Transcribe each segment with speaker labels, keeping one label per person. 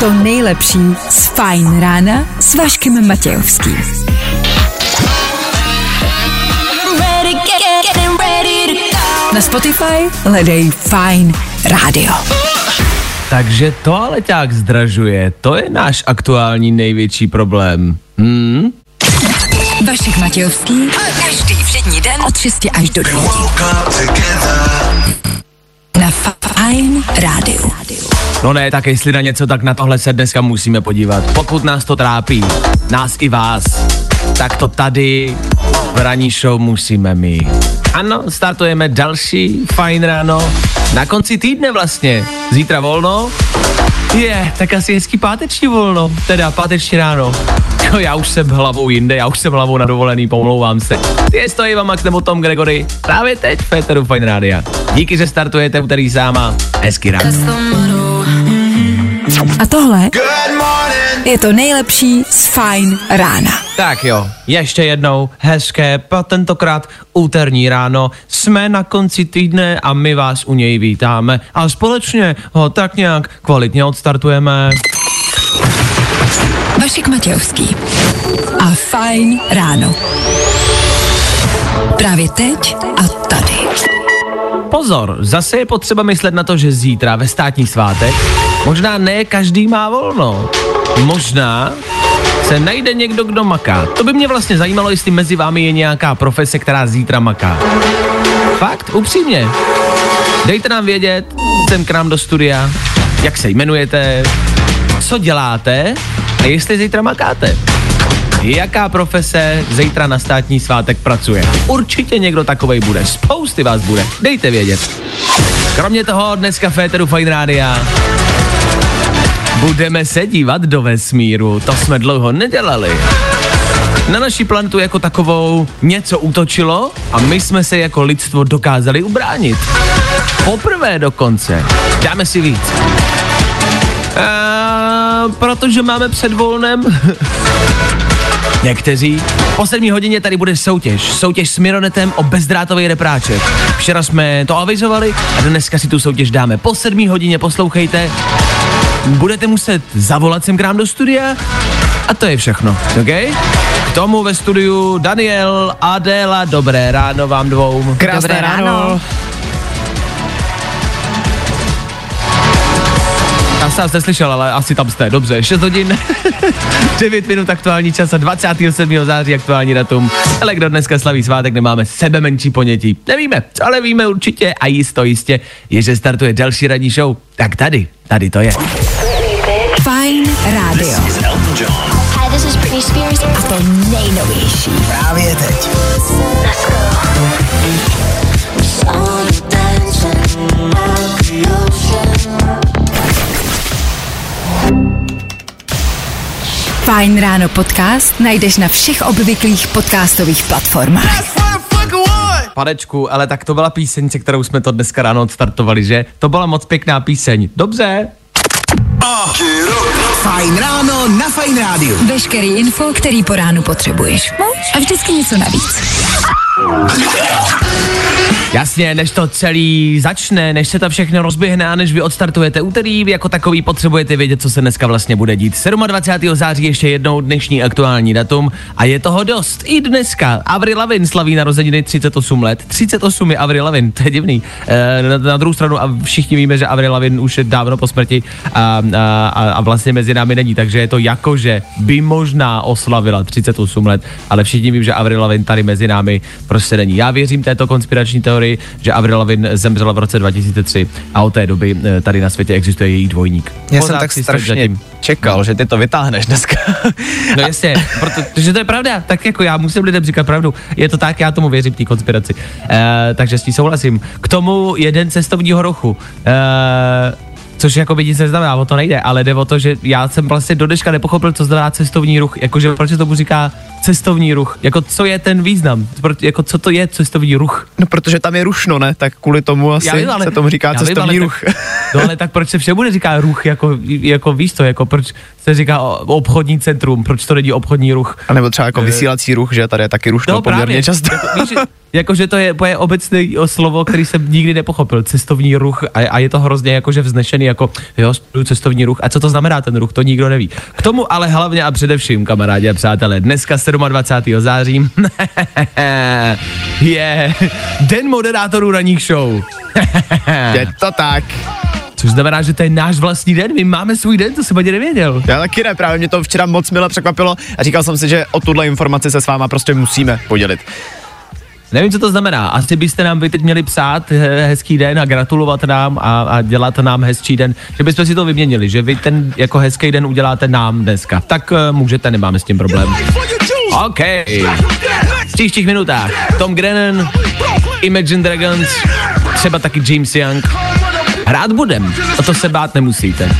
Speaker 1: to
Speaker 2: nejlepší z Fajn rána s Vaškem Matějovským. Na Spotify hledej Fajn rádio.
Speaker 3: Takže toaleťák zdražuje, to je náš aktuální největší problém. Hmm?
Speaker 2: Vašek Matějovský. Každý všední den od 6 až do 9. Na Fajn rádiu.
Speaker 3: No ne, tak jestli na něco, tak na tohle se dneska musíme podívat. Pokud nás to trápí, nás i vás, tak to tady v ranní show musíme my. Ano, startujeme další fajn ráno. Na konci týdne vlastně. Zítra volno. Je, tak asi hezký páteční volno, teda páteční ráno. Jo, já už jsem hlavou jinde, já už jsem hlavou na dovolený, pomlouvám se. Je to Iva Max nebo Tom Gregory, právě teď v Féteru Fine Rádia. Díky, že startujete úterý sáma. Hezký ráno.
Speaker 2: A tohle je to nejlepší z Fajn rána.
Speaker 3: Tak jo, ještě jednou hezké, pa tentokrát úterní ráno. Jsme na konci týdne a my vás u něj vítáme a společně ho tak nějak kvalitně odstartujeme.
Speaker 2: Vašek Matějovský a Fajn ráno. Právě teď a tady.
Speaker 3: Pozor, zase je potřeba myslet na to, že zítra ve státní svátek možná ne každý má volno. Možná se najde někdo, kdo maká. To by mě vlastně zajímalo, jestli mezi vámi je nějaká profese, která zítra maká. Fakt, upřímně. Dejte nám vědět, sem k nám do studia, jak se jmenujete, co děláte a jestli zítra makáte. Jaká profese zítra na státní svátek pracuje? Určitě někdo takovej bude. Spousty vás bude. Dejte vědět. Kromě toho dneska Féteru Fine Rádia budeme se dívat do vesmíru. To jsme dlouho nedělali. Na naší planetu jako takovou něco útočilo a my jsme se jako lidstvo dokázali ubránit. Poprvé dokonce. Dáme si víc. A, protože máme před volnem Někteří. Po 7 hodině tady bude soutěž. Soutěž s Mironetem o bezdrátový repráček. Včera jsme to avizovali a dneska si tu soutěž dáme. Po 7 hodině poslouchejte. Budete muset zavolat sem k nám do studia a to je všechno, OK? K tomu ve studiu Daniel, Adéla, dobré ráno vám dvou.
Speaker 4: Krásné
Speaker 2: Dobré ráno.
Speaker 3: Já jsem vás neslyšel, ale asi tam jste. Dobře, 6 hodin, 9 minut aktuální čas a 27. září aktuální datum. Ale kdo dneska slaví svátek, nemáme sebe menší ponětí. Nevíme, co ale víme určitě a jisto jistě je, že startuje další radní show. Tak tady, tady to je.
Speaker 2: Fajn rádio.
Speaker 1: Hi, this is Britney Spears.
Speaker 2: A to nejnovější.
Speaker 4: Právě teď.
Speaker 1: Let's go.
Speaker 2: Fajn ráno podcast najdeš na všech obvyklých podcastových platformách.
Speaker 3: Panečku, ale tak to byla píseň, se kterou jsme to dneska ráno odstartovali, že? To byla moc pěkná píseň. Dobře.
Speaker 4: Fajn ráno na Fajn rádiu.
Speaker 2: Veškerý info, který po ránu potřebuješ. A vždycky něco navíc.
Speaker 3: Jasně, než to celý začne, než se to všechno rozběhne a než vy odstartujete úterý, jako takový potřebujete vědět, co se dneska vlastně bude dít. 27. září ještě jednou dnešní aktuální datum a je toho dost. I dneska Avril Lavin slaví narozeniny 38 let. 38 je Avril Lavin, to je divný. E, na, na druhou stranu a všichni víme, že Avril Lavin už je dávno po smrti a, a, a, a vlastně mezi námi není, takže je to jako, že by možná oslavila 38 let, ale všichni vím, že Avril Lavin tady mezi námi prostě není. Já věřím této konspirační teorii, že Avril Lavin zemřela v roce 2003 a od té doby eh, tady na světě existuje její dvojník.
Speaker 4: Já
Speaker 3: Pořád
Speaker 4: jsem tak strašně
Speaker 3: zatím.
Speaker 4: čekal, že ty to vytáhneš dneska.
Speaker 3: No jasně, protože to je pravda, tak jako já musím lidem říkat pravdu. Je to tak, já tomu věřím, té konspiraci. E, takže s tím souhlasím. K tomu jeden cestovního rochu. E, Což jako by nic neznamená, o to nejde, ale jde o to, že já jsem vlastně do dneška nepochopil, co znamená cestovní ruch, jakože proč se tomu říká cestovní ruch, jako co je ten význam, Proč- jako co to je cestovní ruch.
Speaker 4: No protože tam je rušno, ne? Tak kvůli tomu asi
Speaker 3: Já vím, ale-
Speaker 4: se tomu říká
Speaker 3: vím,
Speaker 4: cestovní
Speaker 3: ale
Speaker 4: ruch.
Speaker 3: Tak, no ale tak proč se všemu neříká ruch, jako, jako víš to, jako proč se říká obchodní centrum, proč to není obchodní ruch.
Speaker 4: A nebo třeba jako vysílací ruch, že tady je taky rušno
Speaker 3: No
Speaker 4: poměrně
Speaker 3: právě,
Speaker 4: často.
Speaker 3: Jako, víš, že Jakože to je, to je obecný slovo, který jsem nikdy nepochopil. Cestovní ruch a, a je to hrozně jakože vznešený, jako jo, cestovní ruch. A co to znamená ten ruch, to nikdo neví. K tomu ale hlavně a především, kamarádi a přátelé, dneska 27. září je den moderátorů ranních show.
Speaker 4: Je to tak.
Speaker 3: Což znamená, že to je náš vlastní den, my máme svůj den, to jsem ani nevěděl.
Speaker 4: Já taky ne, právě mě to včera moc mile překvapilo a říkal jsem si, že o tuhle informaci se s váma prostě musíme podělit.
Speaker 3: Nevím, co to znamená. Asi byste nám vy teď měli psát he- hezký den a gratulovat nám a, a dělat nám hezčí den, že bychom si to vyměnili, že vy ten jako hezký den uděláte nám dneska. Tak uh, můžete, nemáme s tím problém. OK. V příštích minutách Tom Grennan, Imagine Dragons, třeba taky James Young. Hrát budem, o to se bát nemusíte.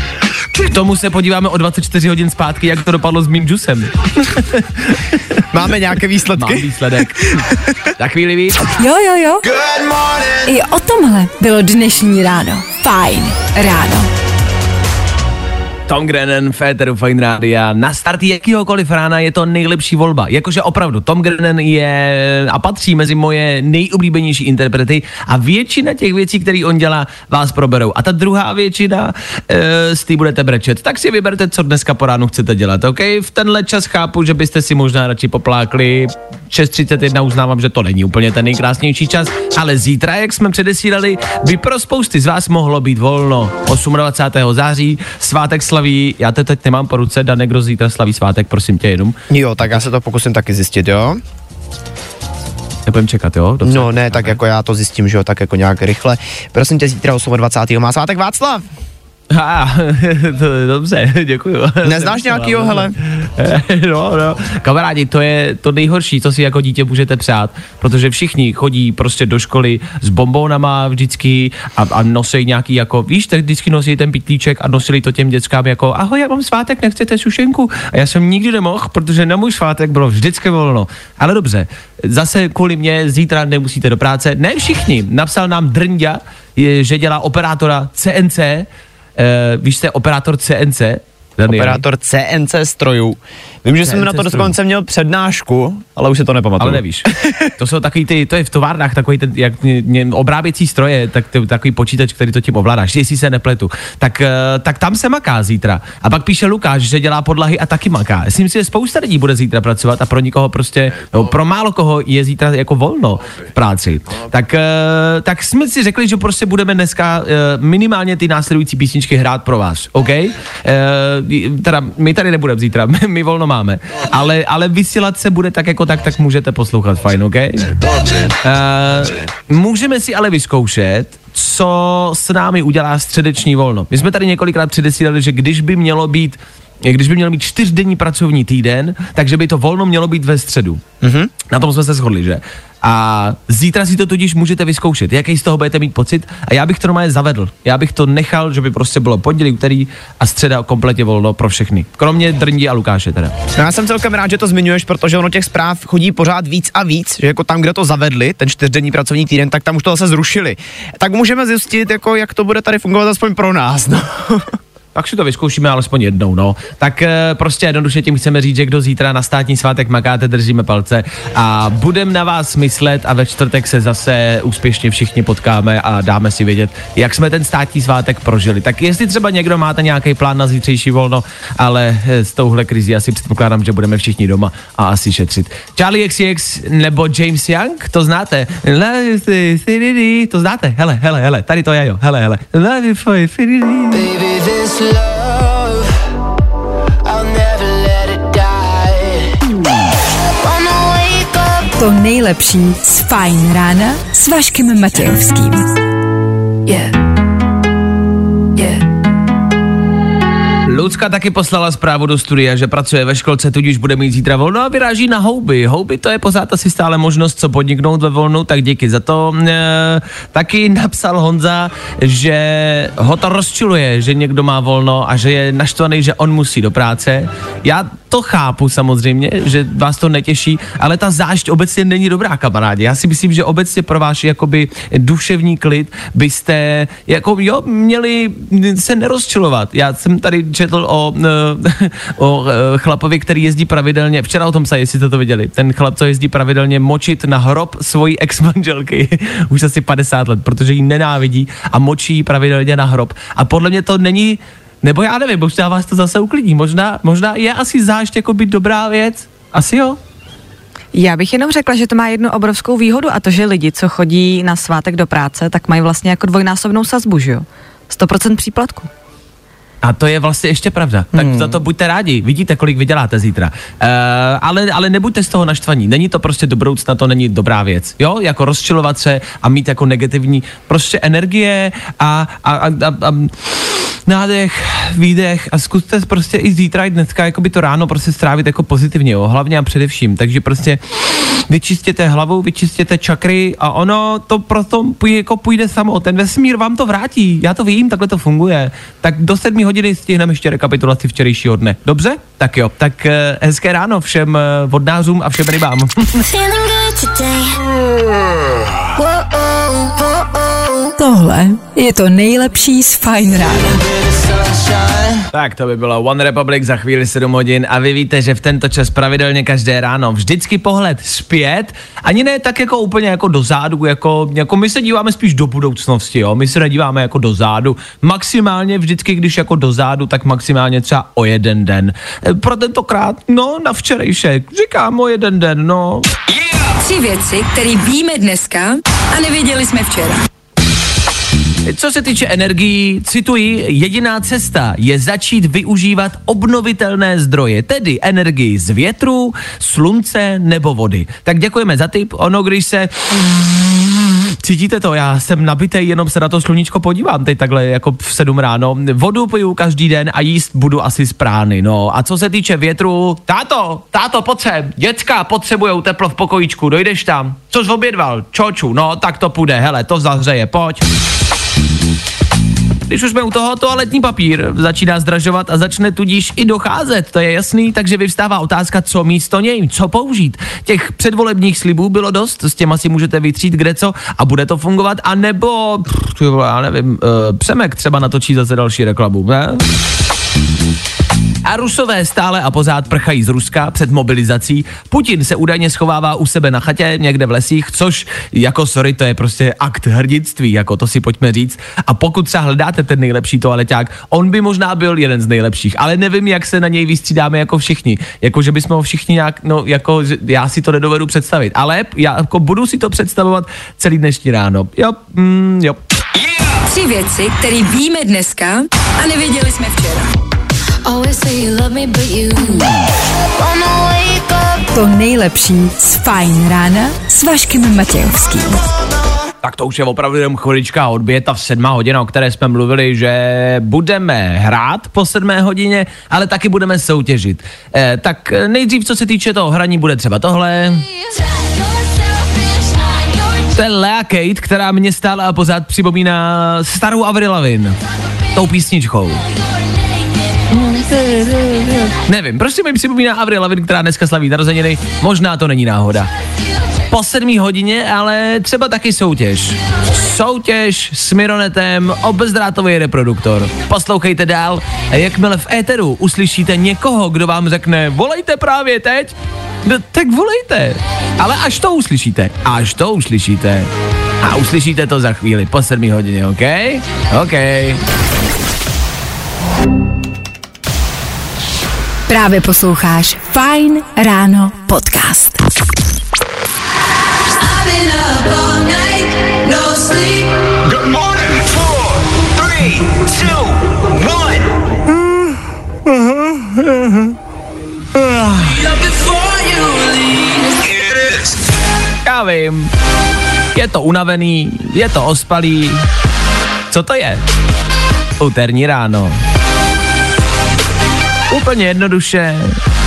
Speaker 3: K tomu se podíváme o 24 hodin zpátky, jak to dopadlo s mým džusem.
Speaker 4: Máme nějaké
Speaker 3: Mám
Speaker 4: výsledky?
Speaker 3: výsledek. Za chvíli víc.
Speaker 2: Jo, jo, jo. I o tomhle bylo dnešní ráno. Fajn ráno.
Speaker 3: Tom Grennan, Féteru Fine Rádia. Na start jakýhokoliv rána je to nejlepší volba. Jakože opravdu, Tom Grennan je a patří mezi moje nejoblíbenější interprety a většina těch věcí, které on dělá, vás proberou. A ta druhá většina, e, s tý budete brečet. Tak si vyberte, co dneska po ránu chcete dělat, OK? V tenhle čas chápu, že byste si možná radši poplákli. 6.31 uznávám, že to není úplně ten nejkrásnější čas, ale zítra, jak jsme předesílali, by pro spousty z vás mohlo být volno. 28. září, svátek slaví, já to teď nemám po ruce, Danek, kdo zítra slaví svátek, prosím tě jenom.
Speaker 4: Jo, tak já se to pokusím taky zjistit, jo?
Speaker 3: Nebudem čekat, jo? Dobře.
Speaker 4: No ne, tak jako já to zjistím, že jo, tak jako nějak rychle. Prosím tě, zítra 28. má svátek Václav.
Speaker 3: Ha, to, dobře, děkuju.
Speaker 4: Neznáš nějakýho, hele?
Speaker 3: no, no. Kamarádi, to je to nejhorší, co si jako dítě můžete přát, protože všichni chodí prostě do školy s bombónama vždycky a, a nosí nějaký jako, víš, tak vždycky nosí ten pitlíček a nosili to těm dětskám jako, ahoj, já mám svátek, nechcete sušenku? A já jsem nikdy nemohl, protože na můj svátek bylo vždycky volno. Ale dobře, zase kvůli mě zítra nemusíte do práce. Ne všichni, napsal nám Drnďa, je, že dělá operátora CNC, víš, jste operátor CNC? Daniel?
Speaker 4: Operátor CNC strojů. Vím, že jsem na to dokonce měl přednášku, ale už si to nepamatuju.
Speaker 3: Ale nevíš. To jsou takový ty, to je v továrnách takový ten, jak ně, ně, obráběcí stroje, tak to, takový počítač, který to tím ovládáš, jestli se nepletu. Tak, eh, tak tam se maká zítra. A pak píše Lukáš, že dělá podlahy a taky maká. Myslím si, že spousta lidí bude zítra pracovat a pro nikoho prostě, no, pro málo koho je zítra jako volno v práci. Tak, eh, tak jsme si řekli, že prostě budeme dneska eh, minimálně ty následující písničky hrát pro vás, OK? Teda my tady nebudeme zítra, my volno máme, ale, ale vysílat se bude tak jako tak, tak můžete poslouchat, fajn, OK? Uh, můžeme si ale vyzkoušet, co s námi udělá středeční volno. My jsme tady několikrát předesílali, že když by mělo být když by měl být čtyřdenní pracovní týden, takže by to volno mělo být ve středu. Mm-hmm. Na tom jsme se shodli, že? A zítra si to tudíž můžete vyzkoušet, jaký z toho budete mít pocit. A já bych to normálně zavedl. Já bych to nechal, že by prostě bylo pondělí, úterý a středa kompletně volno pro všechny. Kromě Drndí a Lukáše teda.
Speaker 4: No já jsem celkem rád, že to zmiňuješ, protože ono těch zpráv chodí pořád víc a víc, že jako tam, kde to zavedli, ten čtyřdenní pracovní týden, tak tam už to zase zrušili. Tak můžeme zjistit, jako jak to bude tady fungovat aspoň pro nás. No.
Speaker 3: Tak si to vyzkoušíme alespoň jednou, no. Tak e, prostě jednoduše tím chceme říct, že kdo zítra na státní svátek makáte, držíme palce a budeme na vás myslet a ve čtvrtek se zase úspěšně všichni potkáme a dáme si vědět, jak jsme ten státní svátek prožili. Tak jestli třeba někdo máte nějaký plán na zítřejší volno, ale eh, s touhle krizí asi předpokládám, že budeme všichni doma a asi šetřit. Charlie XCX nebo James Young, to znáte. To znáte, hele, hele, hele, tady to je jo, hele, hele.
Speaker 5: Baby, this love, I'll never let it die. Wanna wake up,
Speaker 2: To nejlepší z Fajn rána s Vaškem Matějovským.
Speaker 5: yeah.
Speaker 3: Lucka taky poslala zprávu do studia, že pracuje ve školce, tudíž bude mít zítra volno a vyráží na houby. Houby to je pořád asi stále možnost, co podniknout ve volnu, tak díky za to. E, taky napsal Honza, že ho to rozčiluje, že někdo má volno a že je naštvaný, že on musí do práce. Já to chápu samozřejmě, že vás to netěší, ale ta zášť obecně není dobrá, kamarádi. Já si myslím, že obecně pro váš jakoby duševní klid byste jako jo, měli se nerozčilovat. Já jsem tady četl o, eh, o eh, chlapovi, který jezdí pravidelně, včera o tom se, jestli jste to viděli, ten chlap, co jezdí pravidelně močit na hrob svojí ex-manželky už asi 50 let, protože ji nenávidí a močí pravidelně na hrob. A podle mě to není nebo já nevím, možná vás to zase uklidní. Možná, možná je asi zášť jako být dobrá věc. Asi jo.
Speaker 6: Já bych jenom řekla, že to má jednu obrovskou výhodu a to, že lidi, co chodí na svátek do práce, tak mají vlastně jako dvojnásobnou sazbu, že jo? 100% příplatku.
Speaker 3: A to je vlastně ještě pravda. Tak
Speaker 4: Hmm.
Speaker 3: za to buďte rádi. Vidíte, kolik vyděláte zítra. Uh, ale, ale nebuďte z toho naštvaní. Není to prostě do budoucna, to není dobrá věc. Jo, jako rozčilovat se a mít jako negativní prostě energie a, a, a, a, a nádech, výdech a zkuste prostě i zítra i dneska jako by to ráno prostě strávit jako pozitivně, jo, hlavně a především. Takže prostě vyčistěte hlavu, vyčistěte čakry a ono to proto půjde, jako půjde samo. Ten vesmír vám to vrátí. Já to vím, takhle to funguje. Tak do sedmi hodiny stihneme ještě rekapitulaci včerejšího dne. Dobře? Tak jo. Tak eh, hezké ráno všem eh, vodnářům a všem rybám.
Speaker 2: Tohle je to nejlepší z Fine Rána.
Speaker 3: tak to by bylo One Republic za chvíli 7 hodin a vy víte, že v tento čas pravidelně každé ráno vždycky pohled zpět, ani ne tak jako úplně jako do zádu, jako, jako my se díváme spíš do budoucnosti, jo, my se nedíváme jako do zádu, maximálně vždycky, když jako do zádu, tak maximálně třeba o jeden den. E, Pro tentokrát, no, na včerejšek, říkám o jeden den, no.
Speaker 2: Tři věci, které víme dneska a nevěděli jsme včera.
Speaker 3: Co se týče energií, cituji, jediná cesta je začít využívat obnovitelné zdroje, tedy energii z větru, slunce nebo vody. Tak děkujeme za tip. Ono, když se Cítíte to, já jsem nabitej, jenom se na to sluníčko podívám teď takhle jako v 7 ráno. Vodu piju každý den a jíst budu asi z prány, no. A co se týče větru, táto, táto, sem, děcka potřebujou teplo v pokojíčku, dojdeš tam. Co jsi obědval? Čoču, no, tak to půjde, hele, to zahřeje, pojď. Když už jsme u toho, toaletní papír začíná zdražovat a začne tudíž i docházet, to je jasný, takže vyvstává otázka, co místo něj, co použít. Těch předvolebních slibů bylo dost, s těma si můžete vytřít kde co a bude to fungovat, a nebo, já nevím, uh, Přemek třeba natočí zase další reklamu, ne? A Rusové stále a pořád prchají z Ruska před mobilizací. Putin se údajně schovává u sebe na chatě někde v lesích, což jako sorry, to je prostě akt hrdinství, jako to si pojďme říct. A pokud třeba hledáte ten nejlepší toaleťák, on by možná byl jeden z nejlepších, ale nevím, jak se na něj vystřídáme jako všichni. Jako, že bychom ho všichni nějak, no jako, já si to nedovedu představit. Ale já jako budu si to představovat celý dnešní ráno. Jo, mm, jo.
Speaker 2: Tři věci, které víme dneska a nevěděli jsme včera.
Speaker 1: Always say you love me, but you wanna wake up.
Speaker 2: To nejlepší z Fine Rána s Vaškem Matějovským.
Speaker 3: Tak to už je opravdu jenom chvilička odbět a v sedmá hodina, o které jsme mluvili, že budeme hrát po sedmé hodině, ale taky budeme soutěžit. Eh, tak nejdřív, co se týče toho hraní, bude třeba tohle. To je Lea Kate, která mě stále a pořád připomíná starou Avril Lavigne. Tou písničkou. Nevím, prostě mi připomíná Avril Lavigne, která dneska slaví narozeniny. Možná to není náhoda. Po sedmý hodině, ale třeba taky soutěž. Soutěž s Mironetem o bezdrátový reproduktor. Poslouchejte dál a jakmile v éteru uslyšíte někoho, kdo vám řekne volejte právě teď, no, tak volejte. Ale až to uslyšíte, až to uslyšíte. A uslyšíte to za chvíli, po sedmý hodině, OK? OK.
Speaker 2: Právě posloucháš Fine Ráno podcast.
Speaker 7: Good morning. Four, three, two, one. It is.
Speaker 3: Já vím. Je to unavený, je to ospalý. Co to je? Úterní ráno. Úplně jednoduše,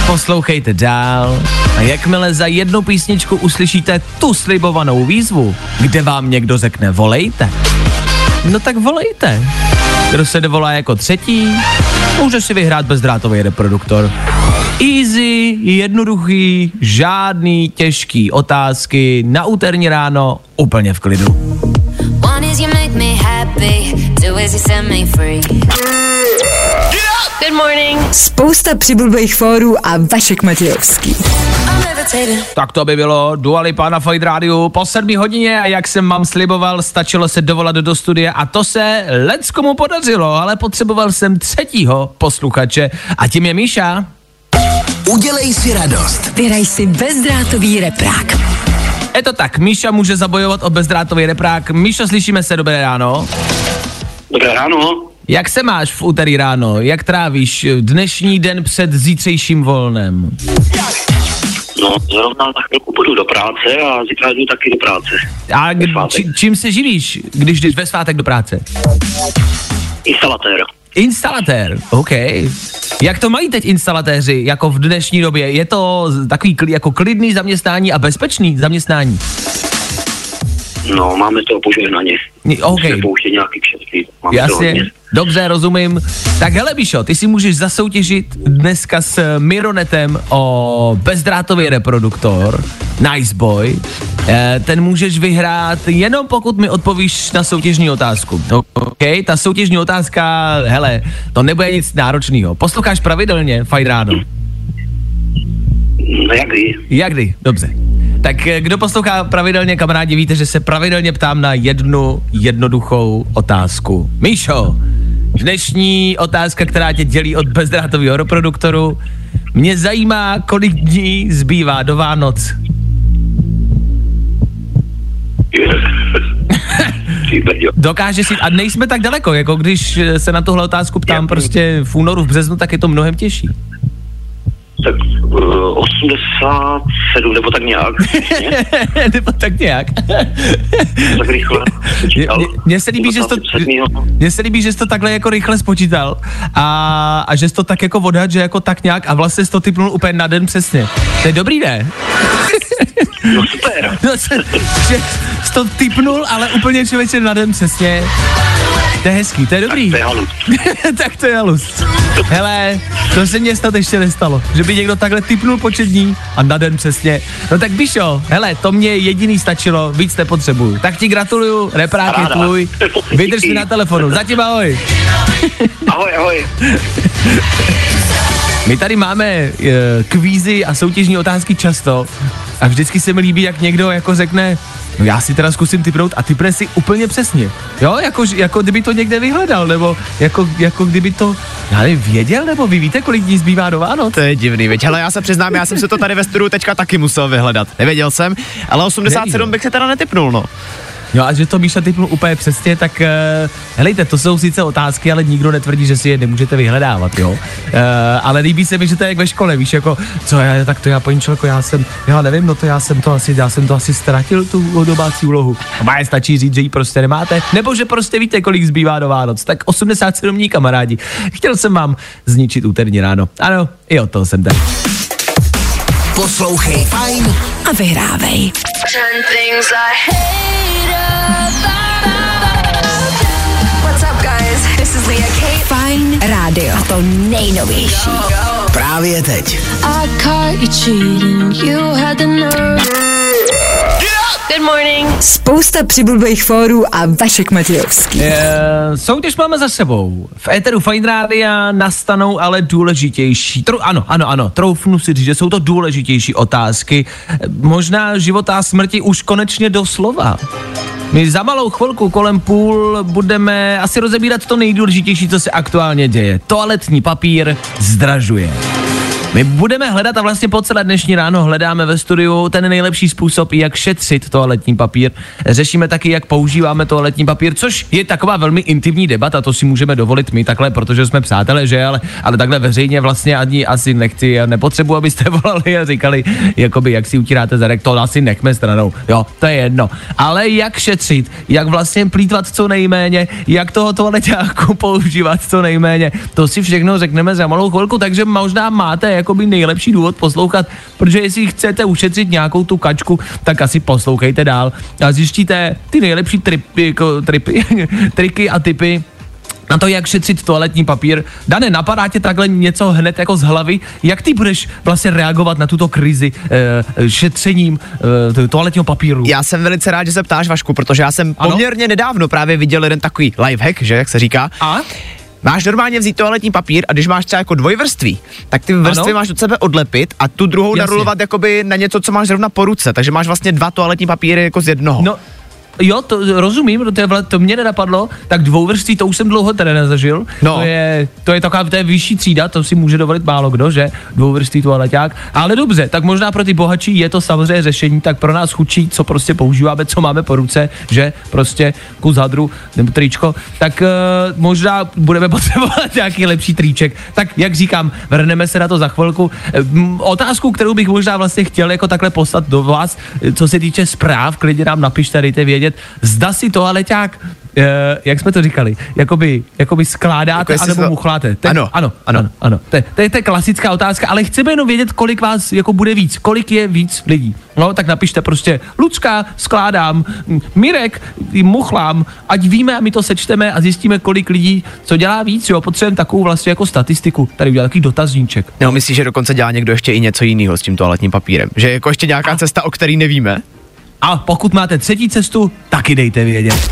Speaker 3: poslouchejte dál a jakmile za jednu písničku uslyšíte tu slibovanou výzvu, kde vám někdo řekne volejte, no tak volejte. Kdo se dovolá jako třetí, může si vyhrát bezdrátový reproduktor. Easy, jednoduchý, žádný těžký otázky na úterní ráno úplně v klidu.
Speaker 1: One is you make me happy, two is you set me free. Good morning.
Speaker 2: Spousta přibulbých fórů a Vašek Matějovský.
Speaker 3: Tak to by bylo Duali Pána Fight Radio po sedmi hodině a jak jsem vám sliboval, stačilo se dovolat do studia a to se leckomu podařilo, ale potřeboval jsem třetího posluchače a tím je Míša.
Speaker 8: Udělej si radost.
Speaker 2: Vyhraj si bezdrátový reprák.
Speaker 3: Je to tak, Míša může zabojovat o bezdrátový reprák. Míšo, slyšíme se, dobré ráno.
Speaker 9: Dobré ráno.
Speaker 3: Jak se máš v úterý ráno? Jak trávíš dnešní den před zítřejším volnem?
Speaker 9: No, zrovna za chvilku půjdu do práce a zítra jdu taky do práce.
Speaker 3: A k- či, čím se živíš, když jdeš ve svátek do práce?
Speaker 9: Instalatér.
Speaker 3: Instalatér, OK. Jak to mají teď instalatéři, jako v dnešní době? Je to takový kli, jako klidný zaměstnání a bezpečný zaměstnání?
Speaker 9: No, máme toho požehnaně.
Speaker 3: Ni- OK.
Speaker 9: Musíme pouštět nějaký kšefty. Toho
Speaker 3: Jasně, dobře, rozumím. Tak hele, Bíšo, ty si můžeš zasoutěžit dneska s Mironetem o bezdrátový reproduktor, Nice Boy. Eh, ten můžeš vyhrát jenom pokud mi odpovíš na soutěžní otázku. OK, ta soutěžní otázka, hele, to nebude nic náročného. Posloucháš pravidelně, fajn ráno.
Speaker 9: No jak kdy?
Speaker 3: Jak kdy? Dobře. Tak eh, kdo poslouchá pravidelně, kamarádi, víte, že se pravidelně ptám na jednu jednoduchou otázku. Míšo, dnešní otázka, která tě dělí od bezdrátového reproduktoru. Mě zajímá, kolik dní zbývá do Vánoc. Dokáže si, a nejsme tak daleko, jako když eh, se na tuhle otázku ptám prostě v únoru, v březnu, tak je to mnohem těžší.
Speaker 9: Tak uh, 87 nebo tak nějak. ne?
Speaker 3: Nebo tak nějak.
Speaker 9: tak rychle.
Speaker 3: Mně- se líbí, že jsi to,
Speaker 9: 27.
Speaker 3: mně se líbí, že jsi to takhle jako rychle spočítal a, a že jsi to tak jako odhad, že jako tak nějak a vlastně jsi to typnul úplně na den přesně. To je dobrý, ne?
Speaker 9: No super.
Speaker 3: No, že jsi to typnul, ale úplně člověče na den přesně. To je hezký, to je dobrý.
Speaker 9: To je halus.
Speaker 3: tak to je halus. Hele, to se mně snad ještě nestalo, že by někdo takhle typnul počet dní a na den přesně. No tak Bíšo, hele, to mě jediný stačilo, víc nepotřebuju. Tak ti gratuluju, reprák je tvůj, vydrž mi na telefonu, zatím ahoj.
Speaker 9: Ahoj, ahoj.
Speaker 3: My tady máme uh, kvízy a soutěžní otázky často a vždycky se mi líbí, jak někdo jako řekne, no já si teda zkusím typnout a typne si úplně přesně. Jo, jako, jako kdyby to někde vyhledal, nebo jako, jako kdyby to, já nevím, věděl, nebo vy víte, kolik dní zbývá do Vánoc?
Speaker 4: To je divný, veď. Hele, já se přiznám, já jsem si to tady ve studiu teďka taky musel vyhledat. Nevěděl jsem, ale 87
Speaker 3: Neví,
Speaker 4: bych se teda netypnul, no.
Speaker 3: Jo, a že to Míša typnul úplně přesně, tak uh, helejte, to jsou sice otázky, ale nikdo netvrdí, že si je nemůžete vyhledávat, jo. Uh, ale líbí se mi, že to je jak ve škole, víš, jako, co já, tak to já po jako já jsem, já nevím, no to já jsem to asi, já jsem to asi ztratil, tu domácí úlohu. A má je stačí říct, že ji prostě nemáte, nebo že prostě víte, kolik zbývá do Vánoc. Tak 87 dní, kamarádi. Chtěl jsem vám zničit úterní ráno. Ano, i o toho jsem tady.
Speaker 8: Poslouchej Fajn
Speaker 2: A vyhrávej.
Speaker 1: Turn things I hate
Speaker 5: What's up, guys? This is Leah Kate.
Speaker 2: Fajn rádio. A to nejnovější.
Speaker 8: právě teď.
Speaker 1: I caught you cheating. You had the nerve. Good morning.
Speaker 2: Spousta přibulbých fórů a Vašek Matějovský.
Speaker 3: E, soutěž máme za sebou. V éteru Fine Rádia nastanou ale důležitější. Tro, ano, ano, ano, troufnu si říct, že jsou to důležitější otázky. E, možná života a smrti už konečně doslova. My za malou chvilku kolem půl budeme asi rozebírat to nejdůležitější, co se aktuálně děje. Toaletní papír zdražuje. My budeme hledat a vlastně po celé dnešní ráno hledáme ve studiu ten nejlepší způsob, jak šetřit toaletní papír. Řešíme taky, jak používáme toaletní papír, což je taková velmi intimní debata, to si můžeme dovolit my takhle, protože jsme přátelé, že, ale, ale takhle veřejně vlastně ani asi nechci a nepotřebuji, abyste volali a říkali, jakoby, jak si utíráte zadek, to asi nechme stranou. Jo, to je jedno. Ale jak šetřit, jak vlastně plítvat co nejméně, jak toho toaleťáku používat co nejméně, to si všechno řekneme za malou chvilku, takže možná máte jakoby nejlepší důvod poslouchat, protože jestli chcete ušetřit nějakou tu kačku, tak asi poslouchejte dál a zjistíte ty nejlepší tripy, jako, tripy, triky a typy na to, jak šetřit toaletní papír. Dane, napadá tě takhle něco hned jako z hlavy? Jak ty budeš vlastně reagovat na tuto krizi e, šetřením e, toaletního papíru?
Speaker 4: Já jsem velice rád, že se ptáš, Vašku, protože já jsem
Speaker 3: Ano?
Speaker 4: poměrně nedávno právě viděl jeden takový lifehack, že jak se říká.
Speaker 3: A?
Speaker 4: Máš normálně vzít toaletní papír a když máš třeba jako dvojvrství, tak ty vrstvy
Speaker 3: Ano.
Speaker 4: máš od sebe odlepit a tu druhou
Speaker 3: Jasně.
Speaker 4: narolovat jakoby na něco, co máš zrovna po ruce. Takže máš vlastně dva toaletní papíry jako z jednoho.
Speaker 3: No, Jo, to rozumím, to, je, to mě nenapadlo, tak dvouvrství to už jsem dlouho teda nezažil.
Speaker 4: No.
Speaker 3: To je, to je taková, to je vyšší třída, to si může dovolit málo kdo, že? Dvouvrství toaleťák. Ale dobře, tak možná pro ty bohatší je to samozřejmě řešení, tak pro nás chudší, co prostě používáme, co máme po ruce, že prostě kus hadru nebo tričko, tak uh, možná budeme potřebovat nějaký lepší triček. Tak jak říkám, vrhneme se na to za chvilku. Um, otázku, kterou bych možná vlastně chtěl jako takhle poslat do vás, eh, co se týče zpráv, klidně nám napište, dejte vědět, zda si toaleťák Uh, jak jsme to říkali, jakoby, jakoby skládáte,
Speaker 4: Jako
Speaker 3: anebo
Speaker 4: to-
Speaker 3: muchláte. To je-
Speaker 4: Ano,
Speaker 3: ano,
Speaker 4: ano.
Speaker 3: ano, ano. To, je, to, je, to je klasická otázka, ale chceme jenom vědět, kolik vás jako bude víc, kolik je víc lidí. No, tak napište prostě Lucka, skládám, Mirek, muchlám, ať víme a my to sečteme a zjistíme, kolik lidí, co dělá víc, jo, potřebujeme takovou vlastně jako statistiku, tady udělat takový dotazníček.
Speaker 4: No, myslíš, že dokonce dělá někdo ještě i něco jiného s tím toaletním papírem? Že je jako ještě nějaká cesta, o který nevíme?
Speaker 3: A pokud máte třetí cestu, taky dejte vědět.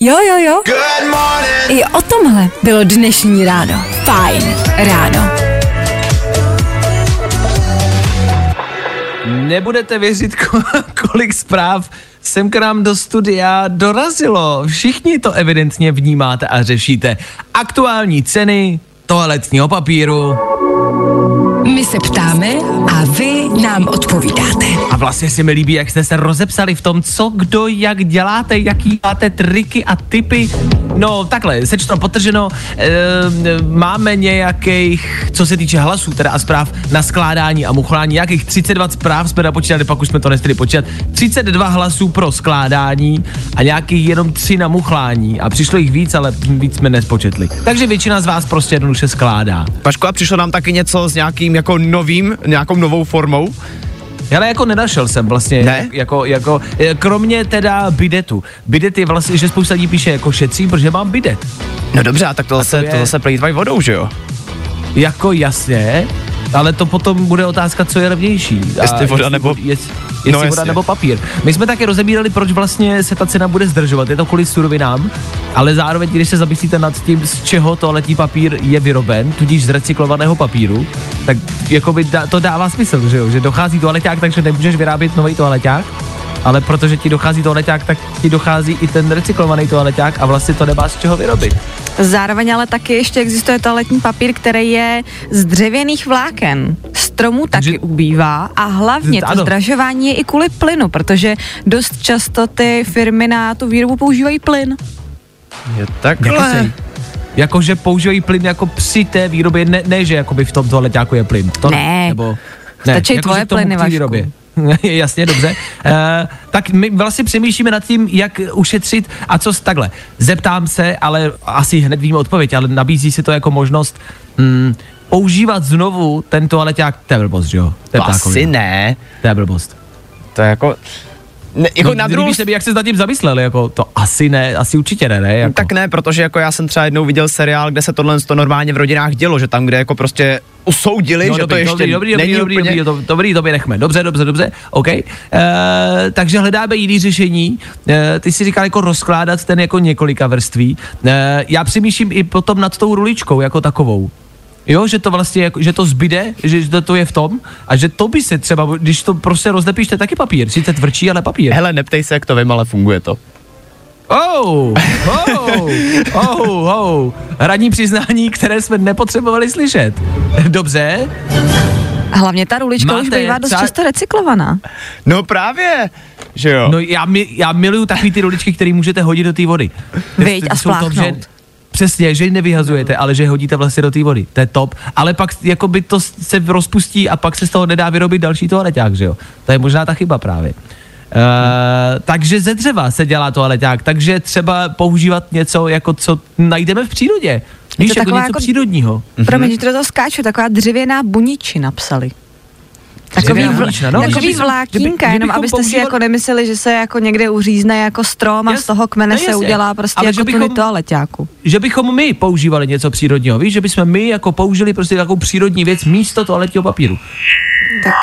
Speaker 2: Jo, jo, jo.
Speaker 7: Good morning.
Speaker 2: I o tomhle bylo dnešní ráno. Fajn ráno.
Speaker 3: Nebudete věřit, ko- kolik zpráv sem k nám do studia dorazilo. Všichni to evidentně vnímáte a řešíte. Aktuální ceny toaletního papíru.
Speaker 2: My se ptáme a vy nám odpovídáte.
Speaker 3: A vlastně si mi líbí, jak jste se rozepsali v tom, co kdo jak děláte, jaký máte triky a typy. No takhle, sečto potrženo, e, máme nějakých, co se týče hlasů teda a zpráv na skládání a muchlání, nějakých 32 zpráv jsme napočítali, pak už jsme to nestihli počítat. 32 hlasů pro skládání a nějakých jenom 3 na muchlání a přišlo jich víc, ale víc jsme nespočetli. Takže většina z vás prostě jednoduše skládá.
Speaker 4: Paško, a přišlo nám taky něco s nějakým jako novým, nějakou novou formou?
Speaker 3: Ale jako nenašel jsem vlastně,
Speaker 4: Ne?
Speaker 3: jako, jako, eh, kromě teda bidetu. Bidet je vlastně, že spousta lidí píše jako šetřím, protože mám bidet.
Speaker 4: No dobře, a tak to zase,
Speaker 3: je-
Speaker 4: to zase plýtvají vodou, že jo?
Speaker 3: Jako jasně, ale to potom bude otázka, co je levnější. A
Speaker 4: Jestli voda nebo-
Speaker 3: Jest, jestli
Speaker 4: No,
Speaker 3: voda
Speaker 4: jasně.
Speaker 3: nebo papír. My jsme taky rozebírali, proč vlastně se ta cena bude zdržovat. Je to kvůli surovinám, ale zároveň, když se zamyslíte nad tím, z čeho toaletní papír je vyroben, tudíž z recyklovaného papíru, tak jakoby dá, to dává smysl, že jo? Že dochází toaleťák, takže nemůžeš vyrábět nový toaleťák, ale protože ti dochází toaleťák, tak ti dochází i ten recyklovaný toaleťák a vlastně to nemá z čeho vyrobit.
Speaker 6: Zároveň ale taky ještě existuje toaletní papír, který je z dřevěných vláken. Stromů taky
Speaker 3: Takže-
Speaker 6: ubývá a hlavně to
Speaker 3: Ano.
Speaker 6: zdražování je i kvůli plynu, protože dost často ty firmy na tu výrobu používají plyn.
Speaker 4: Je
Speaker 3: Jako
Speaker 4: takhle.
Speaker 3: celý. Jakože používají plyn jako při té výrobě, ne, ne že jakoby v tom toaleťáku je plyn. To
Speaker 6: Ne.
Speaker 3: Nebo,
Speaker 6: Stačí
Speaker 3: jakože
Speaker 6: tvoje plyny, Vašku.
Speaker 3: výrobě. Jasně, dobře. Uh, tak my vlastně přemýšlíme nad tím, jak ušetřit a co s takhle. Zeptám se, ale asi hned víme odpověď, ale nabízí si to jako možnost mm, používat znovu ten toaleťák. To je blbost, že jo?
Speaker 4: To
Speaker 3: je ptákovina.
Speaker 4: asi ne.
Speaker 3: To je blbost.
Speaker 4: To je jako... Ne, jako
Speaker 3: No,
Speaker 4: na druhou
Speaker 3: se mi, jak se nad tím zamysleli, jako to asi ne, asi určitě ne, ne? Jako.
Speaker 4: Tak ne, protože jako já jsem třeba jednou viděl seriál, kde se tohle to normálně v rodinách dělo, že tam, kde jako prostě usoudili, že to
Speaker 3: dobrý,
Speaker 4: ještě
Speaker 3: dobrý, dobrý,
Speaker 4: není
Speaker 3: dobrý,
Speaker 4: úplně...
Speaker 3: dobrý, dobrý, dobrý, to nechme. Dobře, dobře, dobře, OK. Uh, takže hledáme jiný řešení. Uh, ty si říkal jako rozkládat ten jako několika vrství. Uh, já přemýšlím i potom nad tou ruličkou jako takovou. Jo, že to vlastně, jako, že to zbyde, že to, to je v tom a že to by se třeba, když to prostě rozlepíš, to je taky papír, sice tvrdší, ale papír.
Speaker 4: Hele, neptej se, jak to vím, ale funguje to.
Speaker 3: Oh, oh, oh, oh. Hradní přiznání, které jsme nepotřebovali slyšet. Dobře,
Speaker 6: A hlavně ta rulička
Speaker 3: Máte
Speaker 6: už bývá dost
Speaker 3: třeba-
Speaker 6: často recyklovaná.
Speaker 4: No právě, že jo.
Speaker 3: No já, mi, já miluju takový ty ruličky, které můžete hodit do té vody.
Speaker 6: Viď, a
Speaker 3: Jsou to, že,
Speaker 6: spláchnout.
Speaker 3: Přesně, že ji nevyhazujete, ale že hodíte vlastně do té vody. To je top. Ale pak jako by to se rozpustí a pak se z toho nedá vyrobit další toaleťák, že jo? To je možná ta chyba právě. Uh, takže ze dřeva se dělá toaleťák, takže třeba používat něco, jako co najdeme v přírodě. Víš, jako něco
Speaker 6: jako-
Speaker 3: přírodního.
Speaker 6: Promiň, že to skáču, taková dřevěná buniči napsali. Takový, vl-
Speaker 3: no,
Speaker 6: takový vlákínka, jenom abyste si
Speaker 3: používali-
Speaker 6: jako nemysleli, že se jako někde uřízne jako strom a z toho kmene
Speaker 3: no
Speaker 6: se udělá prostě
Speaker 3: Ale
Speaker 6: jako
Speaker 3: že bychom-
Speaker 6: tuny toaleťáku.
Speaker 3: že bychom my používali něco přírodního, víš, že bychom my jako použili prostě takovou přírodní věc místo toaletního papíru.
Speaker 6: Tak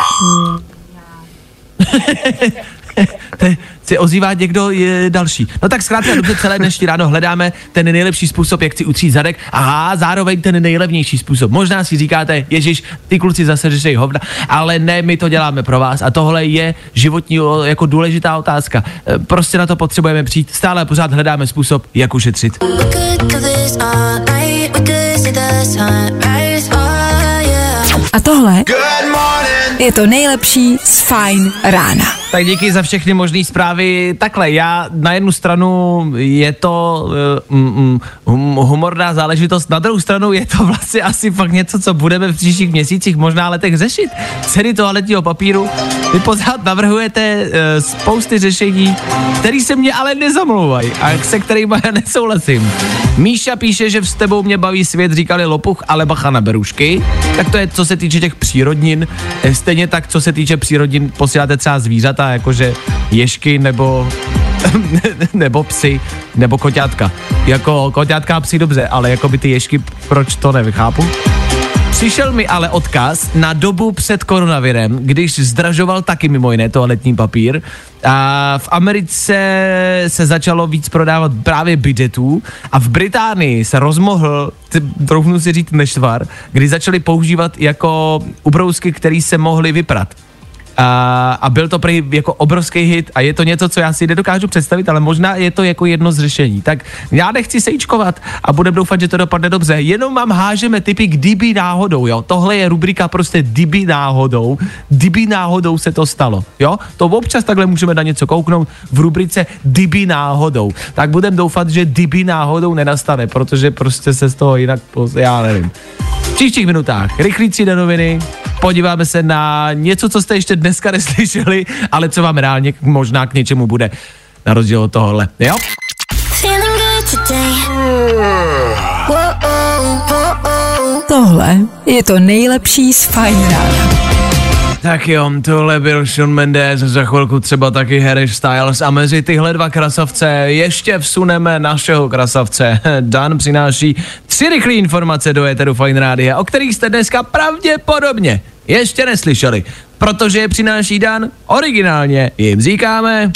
Speaker 3: se ozývá někdo je další. No tak zkrátka dobře celé dnešní ráno hledáme ten nejlepší způsob, jak si utřít zadek a zároveň ten nejlevnější způsob. Možná si říkáte, Ježíš, ty kluci zase řešej hovna, ale ne, my to děláme pro vás a tohle je životní jako důležitá otázka. E, Prostě na to potřebujeme přijít, stále pořád hledáme způsob, jak ušetřit.
Speaker 2: A tohle je to nejlepší z Fine rána.
Speaker 3: Tak díky za všechny možné zprávy. Takhle, já na jednu stranu je to uh, mm, mm, humorná záležitost, na druhou stranu je to vlastně asi fakt něco, co budeme v příštích měsících, možná letech řešit. Ceny toaletního papíru. Vy pořád navrhujete uh, spousty řešení, které se mě ale nezamlouvají a se kterými já nesouhlasím. Míša píše, že s tebou mě baví svět, říkali lopuch, ale bacha na berušky. Tak to je, co se týče těch přírodnin. Eh, Stejně tak, co se týče přírodnin, posíláte třeba zvířata, jakože ješky nebo nebo psy, nebo koťátka. Jako koťátka a psy dobře, ale jako by ty ješky, proč to nevychápu? Přišel mi ale odkaz na dobu před koronavirem, když zdražoval taky mimo jiné toaletní papír. A v Americe se začalo víc prodávat právě bidetů a v Británii se rozmohl, t- troufnu si říct nešvar, kdy začali používat jako ubrousky, které se mohly vyprat. A, a byl to prý jako obrovský hit a je to něco, co já si nedokážu představit, ale možná je to jako jedno z řešení. Tak já nechci sejčkovat a budem doufat, že to dopadne dobře. Jenom mám hážeme typy kdyby náhodou, jo. Tohle je rubrika prostě kdyby náhodou. Kdyby náhodou se to stalo, jo. To občas takhle můžeme na něco kouknout v rubrice kdyby náhodou. Tak budem doufat, že kdyby náhodou nenastane, protože prostě se z toho jinak, já nevím. V příštích minutách rychlí tři noviny, podíváme se na něco, co jste ještě dneska neslyšeli, ale co vám reálně možná k něčemu bude. Na rozdíl od tohohle, jo?
Speaker 2: Tohle je to nejlepší z Fine rána.
Speaker 3: Tak jo, tohle byl Sean Mendes, za chvilku třeba taky Harry Styles a mezi tyhle dva krasavce ještě vsuneme našeho krasavce. Dan přináší tři rychlé informace do éteru Fine Rádia, o kterých jste dneska pravděpodobně ještě neslyšeli. Protože je přináší Dan originálně, jim říkáme...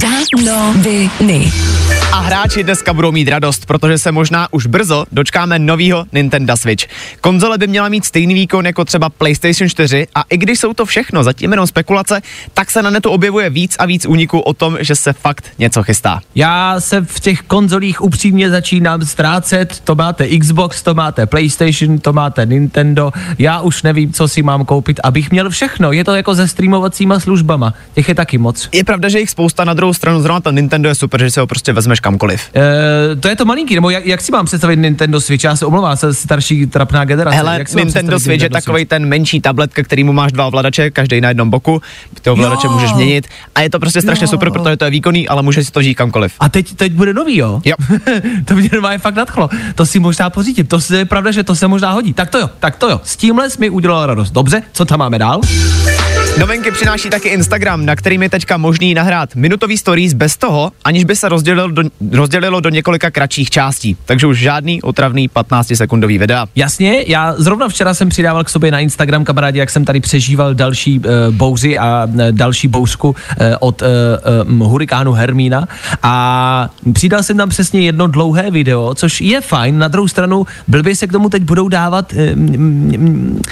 Speaker 2: Danoviny.
Speaker 4: A hráči dneska budou mít radost, protože se možná už brzo dočkáme novýho Nintendo Switch. Konzole by měla mít stejný výkon jako třeba PlayStation 4 a i když jsou to všechno zatím jenom spekulace, tak se na netu objevuje víc a víc úniků o tom, že se fakt něco chystá.
Speaker 3: Já se v těch konzolích upřímně začínám ztrácet, to máte Xbox, to máte PlayStation, to máte Nintendo, já už nevím, co si mám koupit, abych měl všechno, je to jako se streamovacíma službama, těch je taky moc.
Speaker 4: Je pravda, že jich spousta, na druhou stranu zrovna ten Nintendo je super, že si ho prostě vezmeš kamkoliv.
Speaker 3: E, to je to malinký, nebo jak, jak si mám představit Nintendo Switch, já se omlouvám, jsem starší trapná generace.
Speaker 4: Hele,
Speaker 3: jak si
Speaker 4: Nintendo Switch je takový ten menší tablet, ke kterému máš dva ovladače, každý na jednom boku, ty ovladače
Speaker 3: Jo.
Speaker 4: můžeš měnit a je to prostě strašně
Speaker 3: Jo.
Speaker 4: super, protože to je výkonný, ale můžeš si to žít kamkoliv.
Speaker 3: A teď, teď bude nový, jo?
Speaker 4: Jo.
Speaker 3: to mě normálně fakt nadchlo. To si možná pořídím. To je pravda, že to se možná hodí. Tak to jo, tak to jo. S tímhle jsi mi udělal radost. Dobře, co tam máme dál?
Speaker 4: Novinky přináší taky Instagram, na kterým je teďka možný nahrát minutový stories bez toho, aniž by se rozdělilo do, rozdělilo do několika kratších částí. Takže už žádný otravný 15-sekundový videa.
Speaker 3: Jasně, já zrovna včera jsem přidával k sobě na Instagram kamarádi, jak jsem tady přežíval další uh, bouři a uh, další bouřku uh, od uh, uh, hurikánu Hermína a přidal jsem tam přesně jedno dlouhé video, což je fajn, na druhou stranu blbě se k tomu teď budou dávat uh, mm, mm,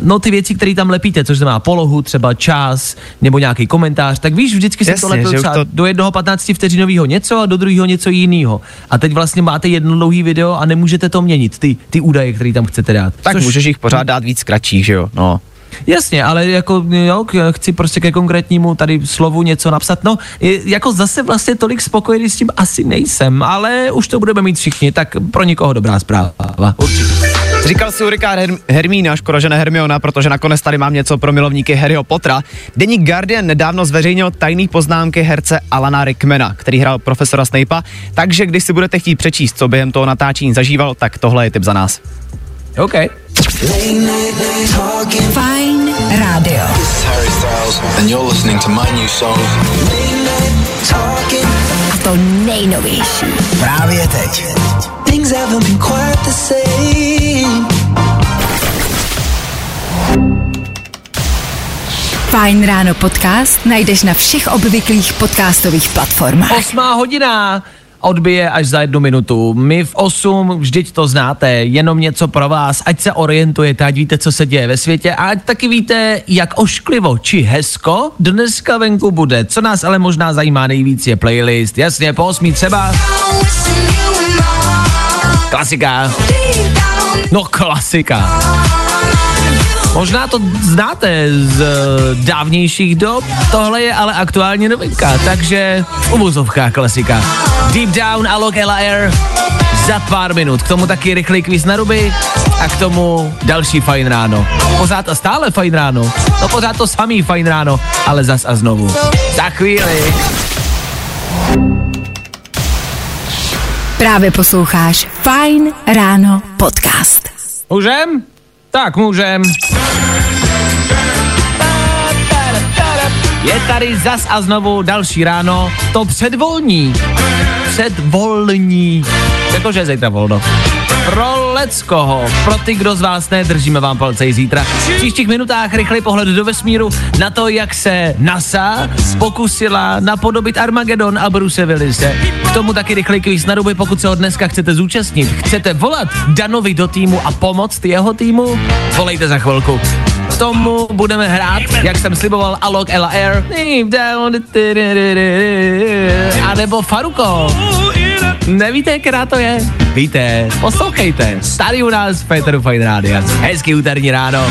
Speaker 3: No ty věci, které tam lepíte, což znamená polohu, třeba čas, nebo nějaký komentář, tak víš, vždycky jsem to lepil třeba
Speaker 4: to-
Speaker 3: do jednoho 15 vteřinového něco a do druhého něco jiného. A teď vlastně máte jedno dlouhý video a nemůžete to měnit, ty, ty údaje, které tam chcete dát.
Speaker 4: Tak Což... můžeš jich pořád dát víc kratších, že jo? No.
Speaker 3: Jasně, ale jako jo, chci prostě ke konkrétnímu tady slovu něco napsat. No, jako zase vlastně tolik spokojený s tím asi nejsem, ale už to budeme mít všichni, tak pro někoho dobrá zpráva. Určitě.
Speaker 4: Říkal si hurikán Her- Hermína, škoda, že ne Hermiona, protože nakonec tady mám něco pro milovníky Harryho Pottera. Deník Guardian nedávno zveřejnil tajný poznámky herce Alana Rickmana, který hrál profesora Snape'a, takže když si budete chtít přečíst, co během toho natáčení zažíval, tak tohle je tip za nás.
Speaker 3: OK.
Speaker 2: Fajn rádio.
Speaker 8: This is Harry Styles and you're listening to my new song.
Speaker 2: A to nejnovější.
Speaker 8: Právě teď.
Speaker 7: Things haven't been quite the same.
Speaker 2: Fajn ráno podcast najdeš na všech obvyklých podcastových platformách.
Speaker 3: Osmá hodina odbije až za jednu minutu. My v 8, vždyť to znáte, jenom něco pro vás, ať se orientujete, ať víte, co se děje ve světě a ať taky víte, jak ošklivo či hezko dneska venku bude. Co nás ale možná zajímá nejvíc je playlist. Jasně, po 8 třeba klasika. No klasika. Možná to znáte z eh, dávnějších dob, tohle je ale aktuální novinka, takže v uvozovkách klasika. Deep Down, Alok Air za pár minut. K tomu taky rychlý kvíz na ruby a k tomu další fajn ráno. Pořád a stále fajn ráno. No pořád to samý fajn ráno, ale zas a znovu. Za chvíli.
Speaker 2: Právě posloucháš Fajn ráno podcast.
Speaker 3: Můžem? Tak můžem. Je tady zas a znovu další ráno, to předvolní. Předvolní. Jakože je zítra volno. Pro leckoho, pro ty, kdo z vás ne, držíme vám palce i zítra. V příštích minutách rychlej pohled do vesmíru na to, jak se NASA pokusila napodobit Armagedon a Bruce Willise. K tomu taky rychlej kvíz na ruby, pokud se ho dneska chcete zúčastnit. Chcete volat Danovi do týmu a pomoct jeho týmu? Volejte za chvilku. K tomu budeme hrát, jak jsem sliboval, Alok Ella Air, a nebo Faruko. Nevíte, která to je? Víte, poslouchejte. Tady u nás v Peteru Fine Rádia. Hezký úterní ráno.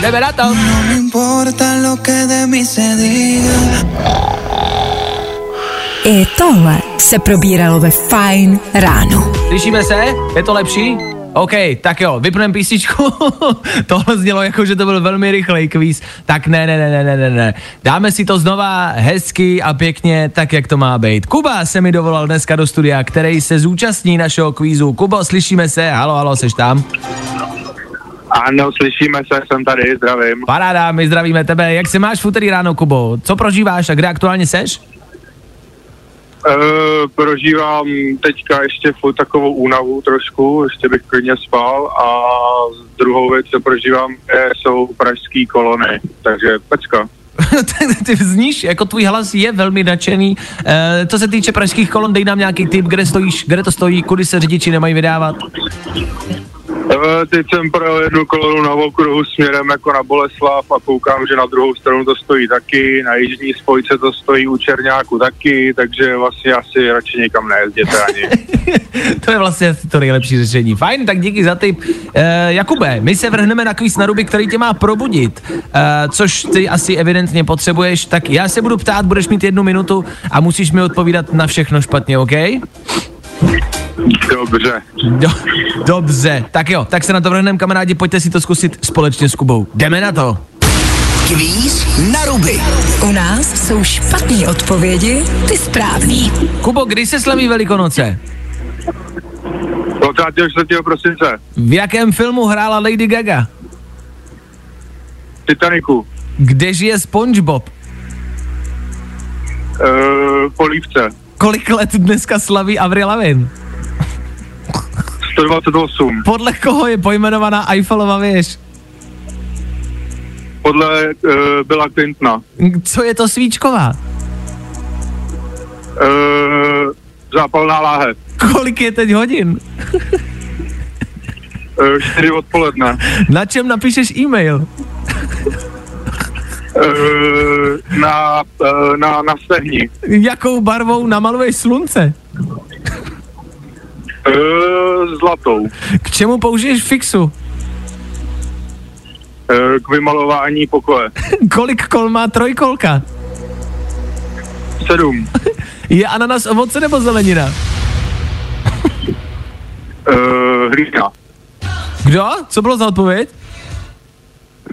Speaker 3: Jdeme na to.
Speaker 7: No me importa lo que de mí se diga.
Speaker 2: I tohle se probíralo ve Fajn ráno.
Speaker 3: Slyšíme se? Je to lepší? OK, tak jo, vypneme písničku. Tohle znělo jako, že to byl velmi rychlej kvíz. Tak ne, ne, ne, ne, ne, ne, ne. Dáme si to znova hezky a pěkně, tak jak to má být. Kuba se mi dovolal dneska do studia, který se zúčastní našeho kvízu. Kubo, slyšíme se? Halo, halo, seš tam?
Speaker 10: Ano, slyšíme se, jsem tady, zdravím.
Speaker 3: Paráda, my zdravíme tebe. Jak se máš v úterý ráno, Kubo? Co prožíváš a kde aktuálně seš?
Speaker 10: E, prožívám teďka ještě takovou únavu trošku, ještě bych klidně spal a druhou věc, co prožívám, je, jsou pražský kolony, takže pecka.
Speaker 3: ty zníš, jako tvůj hlas je velmi nadšený. E, co se týče pražských kolon, dej nám nějaký tip, kde stojíš, kde to stojí, kudy se řidiči nemají vydávat.
Speaker 10: E, teď jsem projel jednu kolonu na okruhu směrem jako na Boleslav a koukám, že na druhou stranu to stojí taky, na jižní spojce to stojí u Černáku taky, takže vlastně asi radši nikam nejezděte ani.
Speaker 3: to je vlastně asi to nejlepší řešení. Fajn, tak díky za tip. E, Jakube, my se vrhneme na kvíz na ruby, který tě má probudit, e, což ty asi evidentně potřebuješ, tak já se budu ptát, budeš mít jednu minutu a musíš mi odpovídat na všechno špatně, OK?
Speaker 10: Dobře.
Speaker 3: Do, dobře, tak jo, tak se na to vrhneme, kamarádi, pojďte si to zkusit společně s Kubou. Jdeme na to.
Speaker 8: Kvíz na ruby.
Speaker 2: U nás jsou špatné odpovědi, ty správný.
Speaker 3: Kubo, kdy se slaví Velikonoce?
Speaker 10: 24. prosince,
Speaker 3: V jakém filmu hrála Lady Gaga?
Speaker 10: Titaniku,
Speaker 3: Kde žije SpongeBob?
Speaker 10: e, Polívce,
Speaker 3: Kolik let dneska slaví Avril Lavigne?
Speaker 10: 128,
Speaker 3: Podle koho je pojmenovaná Eiffelova věž?
Speaker 10: podle e, Billa Clintona,
Speaker 3: Co je to svíčková?
Speaker 10: e, zápalná láhev,
Speaker 3: Kolik je teď hodin?
Speaker 10: e, 4 odpoledne,
Speaker 3: Na čem napíšeš e-mail?
Speaker 10: e, na, e, na, na stehni,
Speaker 3: Jakou barvou namaluješ slunce?
Speaker 10: E, zlatou,
Speaker 3: K čemu použiješ fixu?
Speaker 10: e, k vymalování pokoje,
Speaker 3: Kolik kol má trojkolka?
Speaker 10: 7,
Speaker 3: Je ananas ovoce nebo zelenina?
Speaker 10: e, hlína,
Speaker 3: Kdo? Co bylo za odpověď?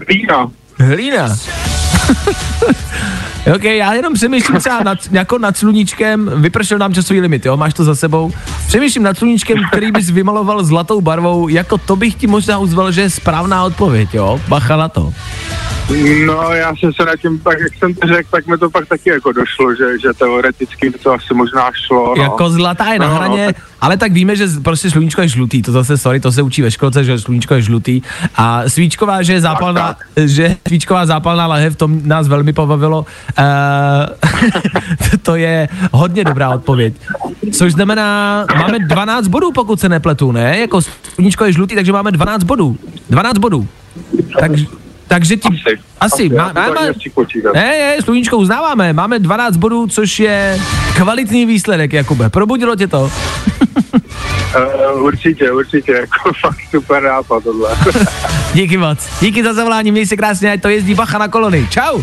Speaker 10: hlína,
Speaker 3: Hlína. Ok, já jenom přemýšlím třeba nad, jako nad sluníčkem, vypršel nám časový limit, jo, máš to za sebou. Přemýšlím nad sluníčkem, který bys vymaloval zlatou barvou, jako to bych ti možná uzval, že je správná odpověď, jo, bacha na to.
Speaker 10: No, já jsem se na tím, tak jak jsem to řekl, tak mi to pak taky jako došlo, že, že teoreticky to asi možná šlo. No.
Speaker 3: Jako zlatá je na
Speaker 10: No,
Speaker 3: hraně,
Speaker 10: tak-
Speaker 3: ale tak víme, že prostě sluníčko je žlutý, to zase, sorry, to se učí ve školce, že sluníčko je žlutý a svíčková, že je zápalná, že svíčková zápalná lahev, to nás velmi pobavilo, uh, to je hodně dobrá odpověď. Což znamená, máme 12 bodů, pokud se nepletu, ne? Jako sluníčko je žlutý, takže máme 12 bodů. 12 bodů. Tak, takže ti...
Speaker 10: Asi.
Speaker 3: Asi.
Speaker 10: Asi,
Speaker 3: Má, máme, ne, ne, sluníčko uznáváme. Máme 12 bodů, což je kvalitní výsledek, Jakube. Probudilo tě to?
Speaker 10: Uh, určitě, určitě, jako fakt super nápad tohle.
Speaker 3: Díky moc. Díky za zavolání, měj se krásně, ať to jezdí bacha na kolony. Čau.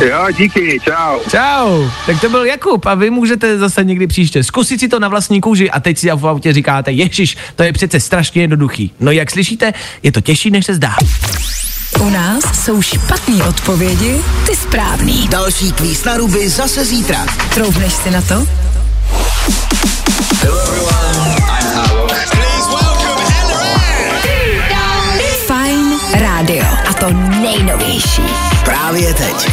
Speaker 10: jo, díky, čau.
Speaker 3: Čau. Tak to byl Jakub a vy můžete zase někdy příště zkusit si to na vlastní kůži a teď si v autě říkáte, ježiš, to je přece strašně jednoduchý. No jak slyšíte, je to těžší, než se zdá.
Speaker 2: U nás jsou špatné odpovědi, ty správný.
Speaker 8: Další kvíz na ruby zase zítra.
Speaker 2: Troubneš si na to? Fajn rádio. A to nejnovější.
Speaker 8: Právě teď.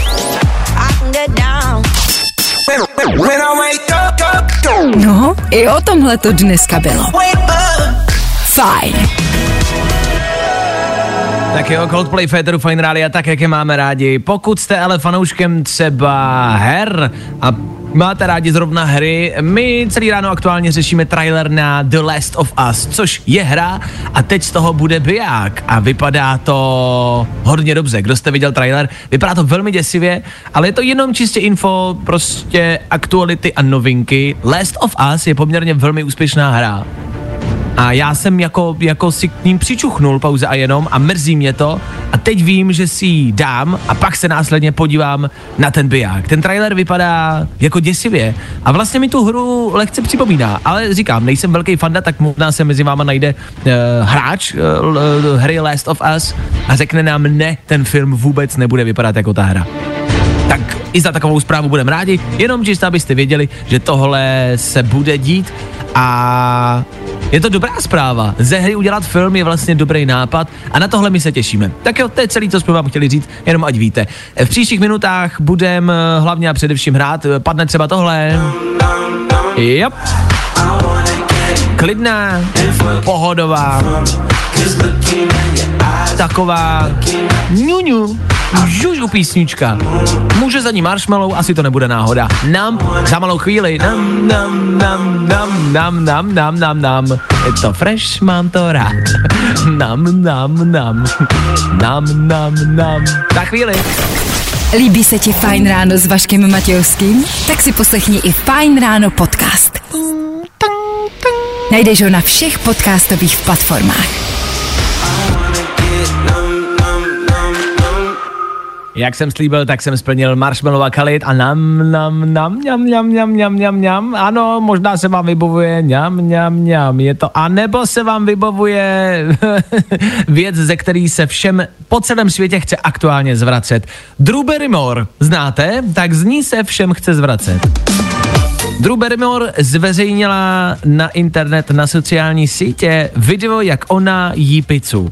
Speaker 2: No, i o tomhle to dneska bylo. Fajn.
Speaker 3: Tak jo, Coldplay Féteru Fine Rádia, tak jak je máme rádi. Pokud jste ale fanouškem třeba her a máte rádi zrovna hry, my celý ráno aktuálně řešíme trailer na The Last of Us, což je hra a teď z toho bude biják a vypadá to hodně dobře. Kdo jste viděl trailer, vypadá to velmi děsivě, ale je to jenom čistě info, prostě aktuality a novinky. Last of Us je poměrně velmi úspěšná hra. A já jsem jako, jako si k ním přičuchnul pouze a jenom a mrzí mě to. A teď vím, že si ji dám a pak se následně podívám na ten biják. Ten trailer vypadá jako děsivě a vlastně mi tu hru lehce připomíná. Ale říkám, nejsem velký fanda, tak možná se mezi váma najde uh, hráč uh, l- hry Last of Us a řekne nám ne, ten film vůbec nebude vypadat jako ta hra tak i za takovou zprávu budeme rádi, jenom čistě, abyste věděli, že tohle se bude dít a je to dobrá zpráva. Ze hry udělat film je vlastně dobrý nápad a na tohle my se těšíme. Tak jo, to je celý, co jsme vám chtěli říct, jenom ať víte. V příštích minutách budeme hlavně a především hrát, padne třeba tohle. Yep. Klidná, pohodová, taková ňuňu, žužu písnička. Může za ní marshmallow, asi to nebude náhoda. Nám za malou chvíli. Nam, nam, nam, nam, nam, nam, nam, nam, nam. Je to fresh, mám to rád. Nam, nam, nam. Nam, nam, nam. Za chvíli.
Speaker 2: Líbí se ti Fajn ráno s Vaškem Matějovským? Tak si poslechni i Fajn ráno podcast. Najdeš ho na všech podcastových platformách.
Speaker 3: Jak jsem slíbil, tak jsem splnil marshmallow a kalit a nam, nam, nam, ňam, ňam, ňam, ňam, ňam, ňam. Ano, možná se vám vybavuje ňam, ňam, ňam. Je to, a nebo se vám vybavuje věc, ze který se všem po celém světě chce aktuálně zvracet. Drew Barrymore, znáte? Tak z ní se všem chce zvracet. Drew Barrymore zveřejnila na internet, na sociální sítě video, jak ona jí pizzu.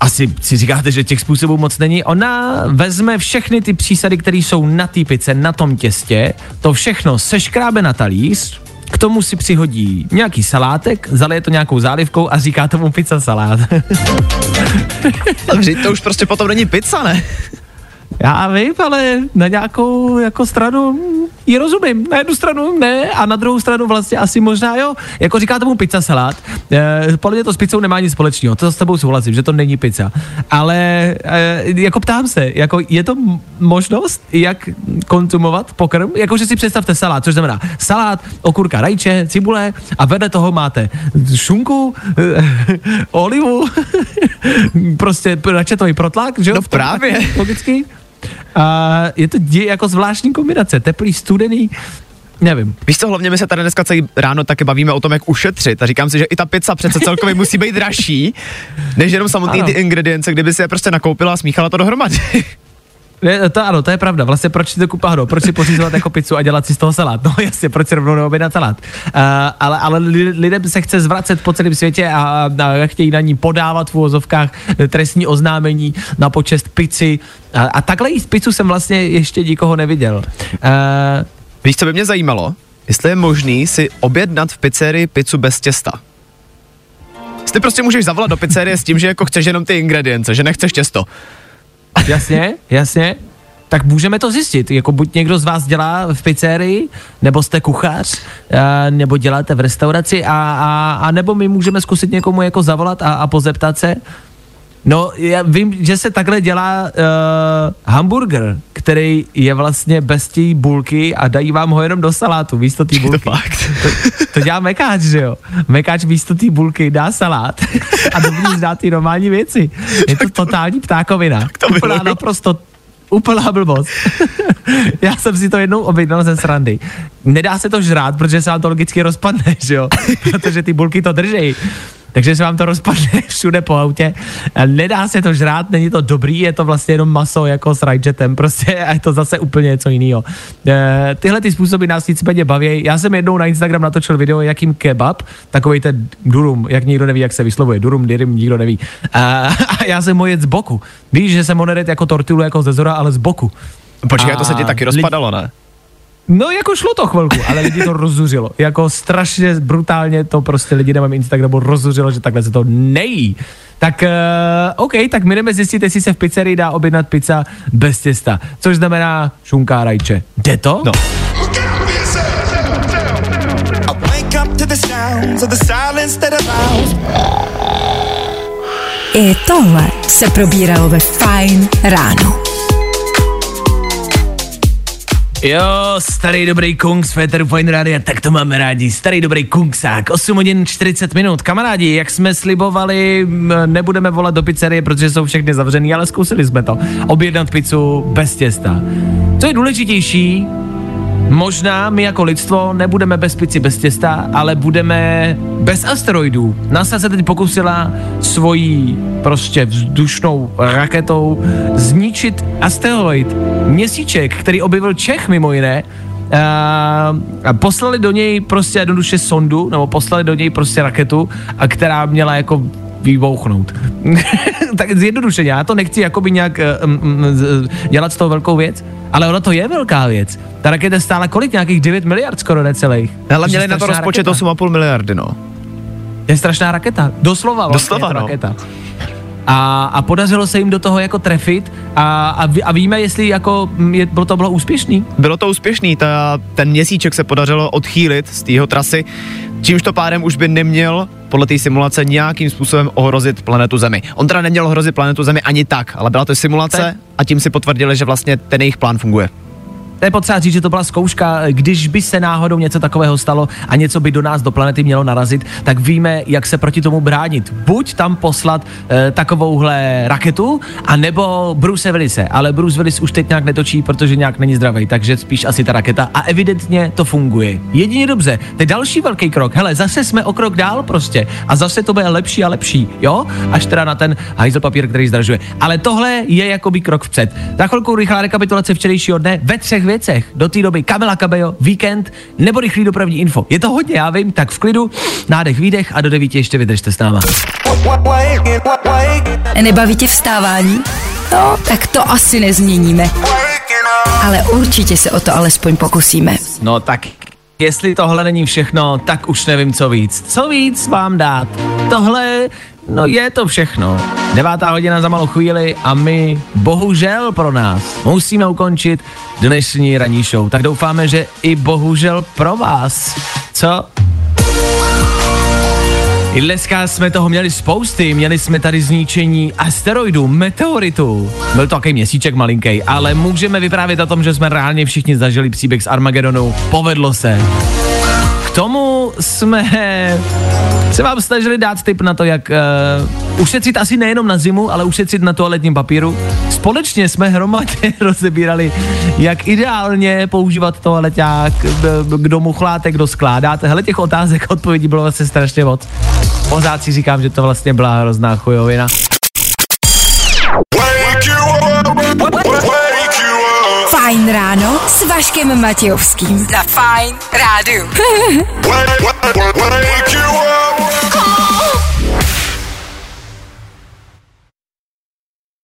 Speaker 3: Asi si říkáte, že těch způsobů moc není. Ona vezme všechny ty přísady, které jsou na té pice, na tom těstě, to všechno seškrábe na talíř, k tomu si přihodí nějaký salátek, zalije to nějakou zálivkou a říká tomu pizza salát.
Speaker 4: Dobře, to už prostě potom není pizza, ne?
Speaker 3: Já vím, ale na nějakou jako stranu ji rozumím. Na jednu stranu ne a na druhou stranu vlastně asi možná jo. Jako říká tomu pizza salát. E, podle mě to s pizzou nemá nic společného. To s tebou souhlasím, že to není pizza. Ale e, jako ptám se, jako je to možnost, jak konzumovat pokrm? Jako, že si představte salát, což znamená salát, okurka, rajče, cibule a vedle toho máte šunku, e, olivu, prostě račetový protlak, že jo?
Speaker 4: No právě.
Speaker 3: Logicky. A je to dě, jako zvláštní kombinace, teplý, studený, nevím.
Speaker 4: Víš co, hlavně my se tady dneska celý ráno taky bavíme o tom, jak ušetřit. A říkám si, že i ta pizza přece celkově musí být dražší, než jenom samotný
Speaker 3: Ano.
Speaker 4: ty ingredience, kdyby si je prostě nakoupila a smíchala to dohromady.
Speaker 3: Ne, to ano, to je pravda. Vlastně proč si to kupa hro? Proč si pořizovat jako pizzu a dělat si z toho salát? No jasně, proč si rovnou neobjednat salát? Uh, ale, ale li- lidem se chce zvracet po celém světě a, a chtějí na ní podávat v úvozovkách trestní oznámení na počest pici. A, a takhle jíst pizzu jsem vlastně ještě nikoho neviděl. Uh,
Speaker 4: Víš, co by mě zajímalo? Jestli je možný si objednat v pizzerii pizzu bez těsta. Jestli prostě můžeš zavolat do pizzerie s tím, že jako chceš jenom ty ingredience, že nechceš těsto.
Speaker 3: Jasně, jasně. Tak můžeme to zjistit. Jako buď někdo z vás dělá v pizzerii, nebo jste kuchař, a, nebo děláte v restauraci, a, a, a nebo my můžeme zkusit někomu jako zavolat a, a pozeptat se. No, já vím, že se takhle dělá uh, hamburger, který je vlastně bez té bulky a dají vám ho jenom do salátu místo té bulky.
Speaker 4: To fakt.
Speaker 3: To, to dělá mekáč, že jo? Mekáč místo té bulky dá salát a dovnitř dá ty normální věci. Je to totální ptákovina.
Speaker 4: to
Speaker 3: Úplná naprosto úplná blbost. Já jsem si to jednou objednal ze srandy. Nedá se to žrát, protože se vám to logicky rozpadne, že jo? Protože ty bulky to držejí. Takže se vám to rozpadne všude po autě. Nedá se to žrát, není to dobrý, je to vlastně jenom maso jako s rajčetem, prostě a je to zase úplně něco jiného. E, tyhle ty způsoby nás nicméně baví. Já jsem jednou na Instagram natočil video, jakým kebab, takový ten durum, jak nikdo neví, jak se vyslovuje, durum, dirim, nikdo neví. E, a já jsem ho jet z boku. Víš, že jsem ho nedet jako tortilu, jako ze zora, ale z boku.
Speaker 4: Počkej, to se ti
Speaker 3: A
Speaker 4: taky rozpadalo, ne?
Speaker 3: No jako šlo to chvilku, ale lidi to rozuřilo. Jako strašně brutálně to prostě lidi na mém Instagramu rozuřilo, že takhle se to nejí. Tak uh, OK, tak my jdeme zjistit, jestli se v pizzerii dá objednat pizza bez těsta. Což znamená šunka a rajče. Jde to?
Speaker 4: No.
Speaker 7: Wake up to the sounds of the silence that allows
Speaker 2: I tohle se probíralo ve Fine ráno.
Speaker 3: Jo, starý dobrý kung z Féteru Fine Radio, tak to máme rádi. Starý dobrý kungsák, 8 hodin 40 minut. Kamarádi, jak jsme slibovali, nebudeme volat do pizzerie, protože jsou všechny zavřený, ale zkusili jsme to. Objednat pizzu bez těsta. Co je důležitější, Možná my jako lidstvo nebudeme bez pici, bez těsta, ale budeme bez asteroidů. NASA se teď pokusila svojí prostě vzdušnou raketou zničit asteroid. Měsíček, který objevil Čech mimo jiné, a poslali do něj prostě jednoduše sondu, nebo poslali do něj prostě raketu, a která měla jako vybouchnout. tak zjednodušeně, já to nechci jakoby nějak uh, um, um, dělat z toho velkou věc, ale ona to je velká věc. Ta raketa stála kolik? Nějakých 9 miliard skoro necelých.
Speaker 4: Ale
Speaker 3: Což je
Speaker 4: měli na to rozpočet
Speaker 3: raketa.
Speaker 4: 8,5 miliardy, no.
Speaker 3: Je strašná raketa. Doslova, vlastně
Speaker 4: Doslova,
Speaker 3: je to
Speaker 4: no.
Speaker 3: raketa. A, a podařilo se jim do toho jako trefit a, a, ví- a víme, jestli jako mm, je, bylo to bylo úspěšný.
Speaker 4: Bylo to úspěšný, ta, ten měsíček se podařilo odchýlit z tého trasy, čímž to pádem už by neměl podle té simulace nějakým způsobem ohrozit planetu Zemi. On teda neměl ohrozit planetu Zemi ani tak, ale byla to simulace a tím si potvrdili, že vlastně ten jejich plán funguje.
Speaker 3: To je potřeba říct, že to byla zkouška, když by se náhodou něco takového stalo a něco by do nás, do planety mělo narazit, tak víme, jak se proti tomu bránit. Buď tam poslat e, takovouhle raketu, anebo Bruce Willise, ale Bruce Willis už teď nějak netočí, protože nějak není zdravý, takže spíš asi ta raketa a evidentně to funguje. Jedině dobře, to je další velký krok. Hele, zase jsme o krok dál prostě a zase to bude lepší a lepší, jo? Až teda na ten hajzl papír, který zdražuje. Ale tohle je jakoby krok vpřed. Za chvilku rychlá rekapitulace včerejšího dne ve třech věcech. Do té doby Kamila Cabello, víkend nebo rychlý dopravní info. Je to hodně, já vím, tak v klidu, nádech, výdech a do devíti ještě vydržte s náma.
Speaker 2: Nebaví tě vstávání? No, tak to asi nezměníme. Ale určitě se o to alespoň pokusíme.
Speaker 3: No tak, jestli tohle není všechno, tak už nevím, co víc. Co víc vám dát? Tohle, no je to všechno. Devátá hodina za malou chvíli a my, bohužel pro nás, musíme ukončit dnešní ranní show. Tak doufáme, že i bohužel pro vás. Co? I dneska jsme toho měli spousty, měli jsme tady zničení asteroidů, meteoritů. Byl to takový měsíček malinký, ale můžeme vyprávět o tom, že jsme reálně všichni zažili příběh z Armagedonu. Povedlo se. K tomu jsme se vám snažili dát tip na to, jak uh, ušetřit asi nejenom na zimu, ale ušetřit na toaletním papíru. Společně jsme hromadně rozebírali, jak ideálně používat toaleťák, kdo muchláte, kdo skládáte. Hele, těch otázek odpovědí bylo vlastně strašně moc. Pořád si říkám, že to vlastně byla hrozná chujovina.
Speaker 2: Fajn ráno s Vaškem Matějovským.
Speaker 11: Za Fajn rádu.
Speaker 12: wake.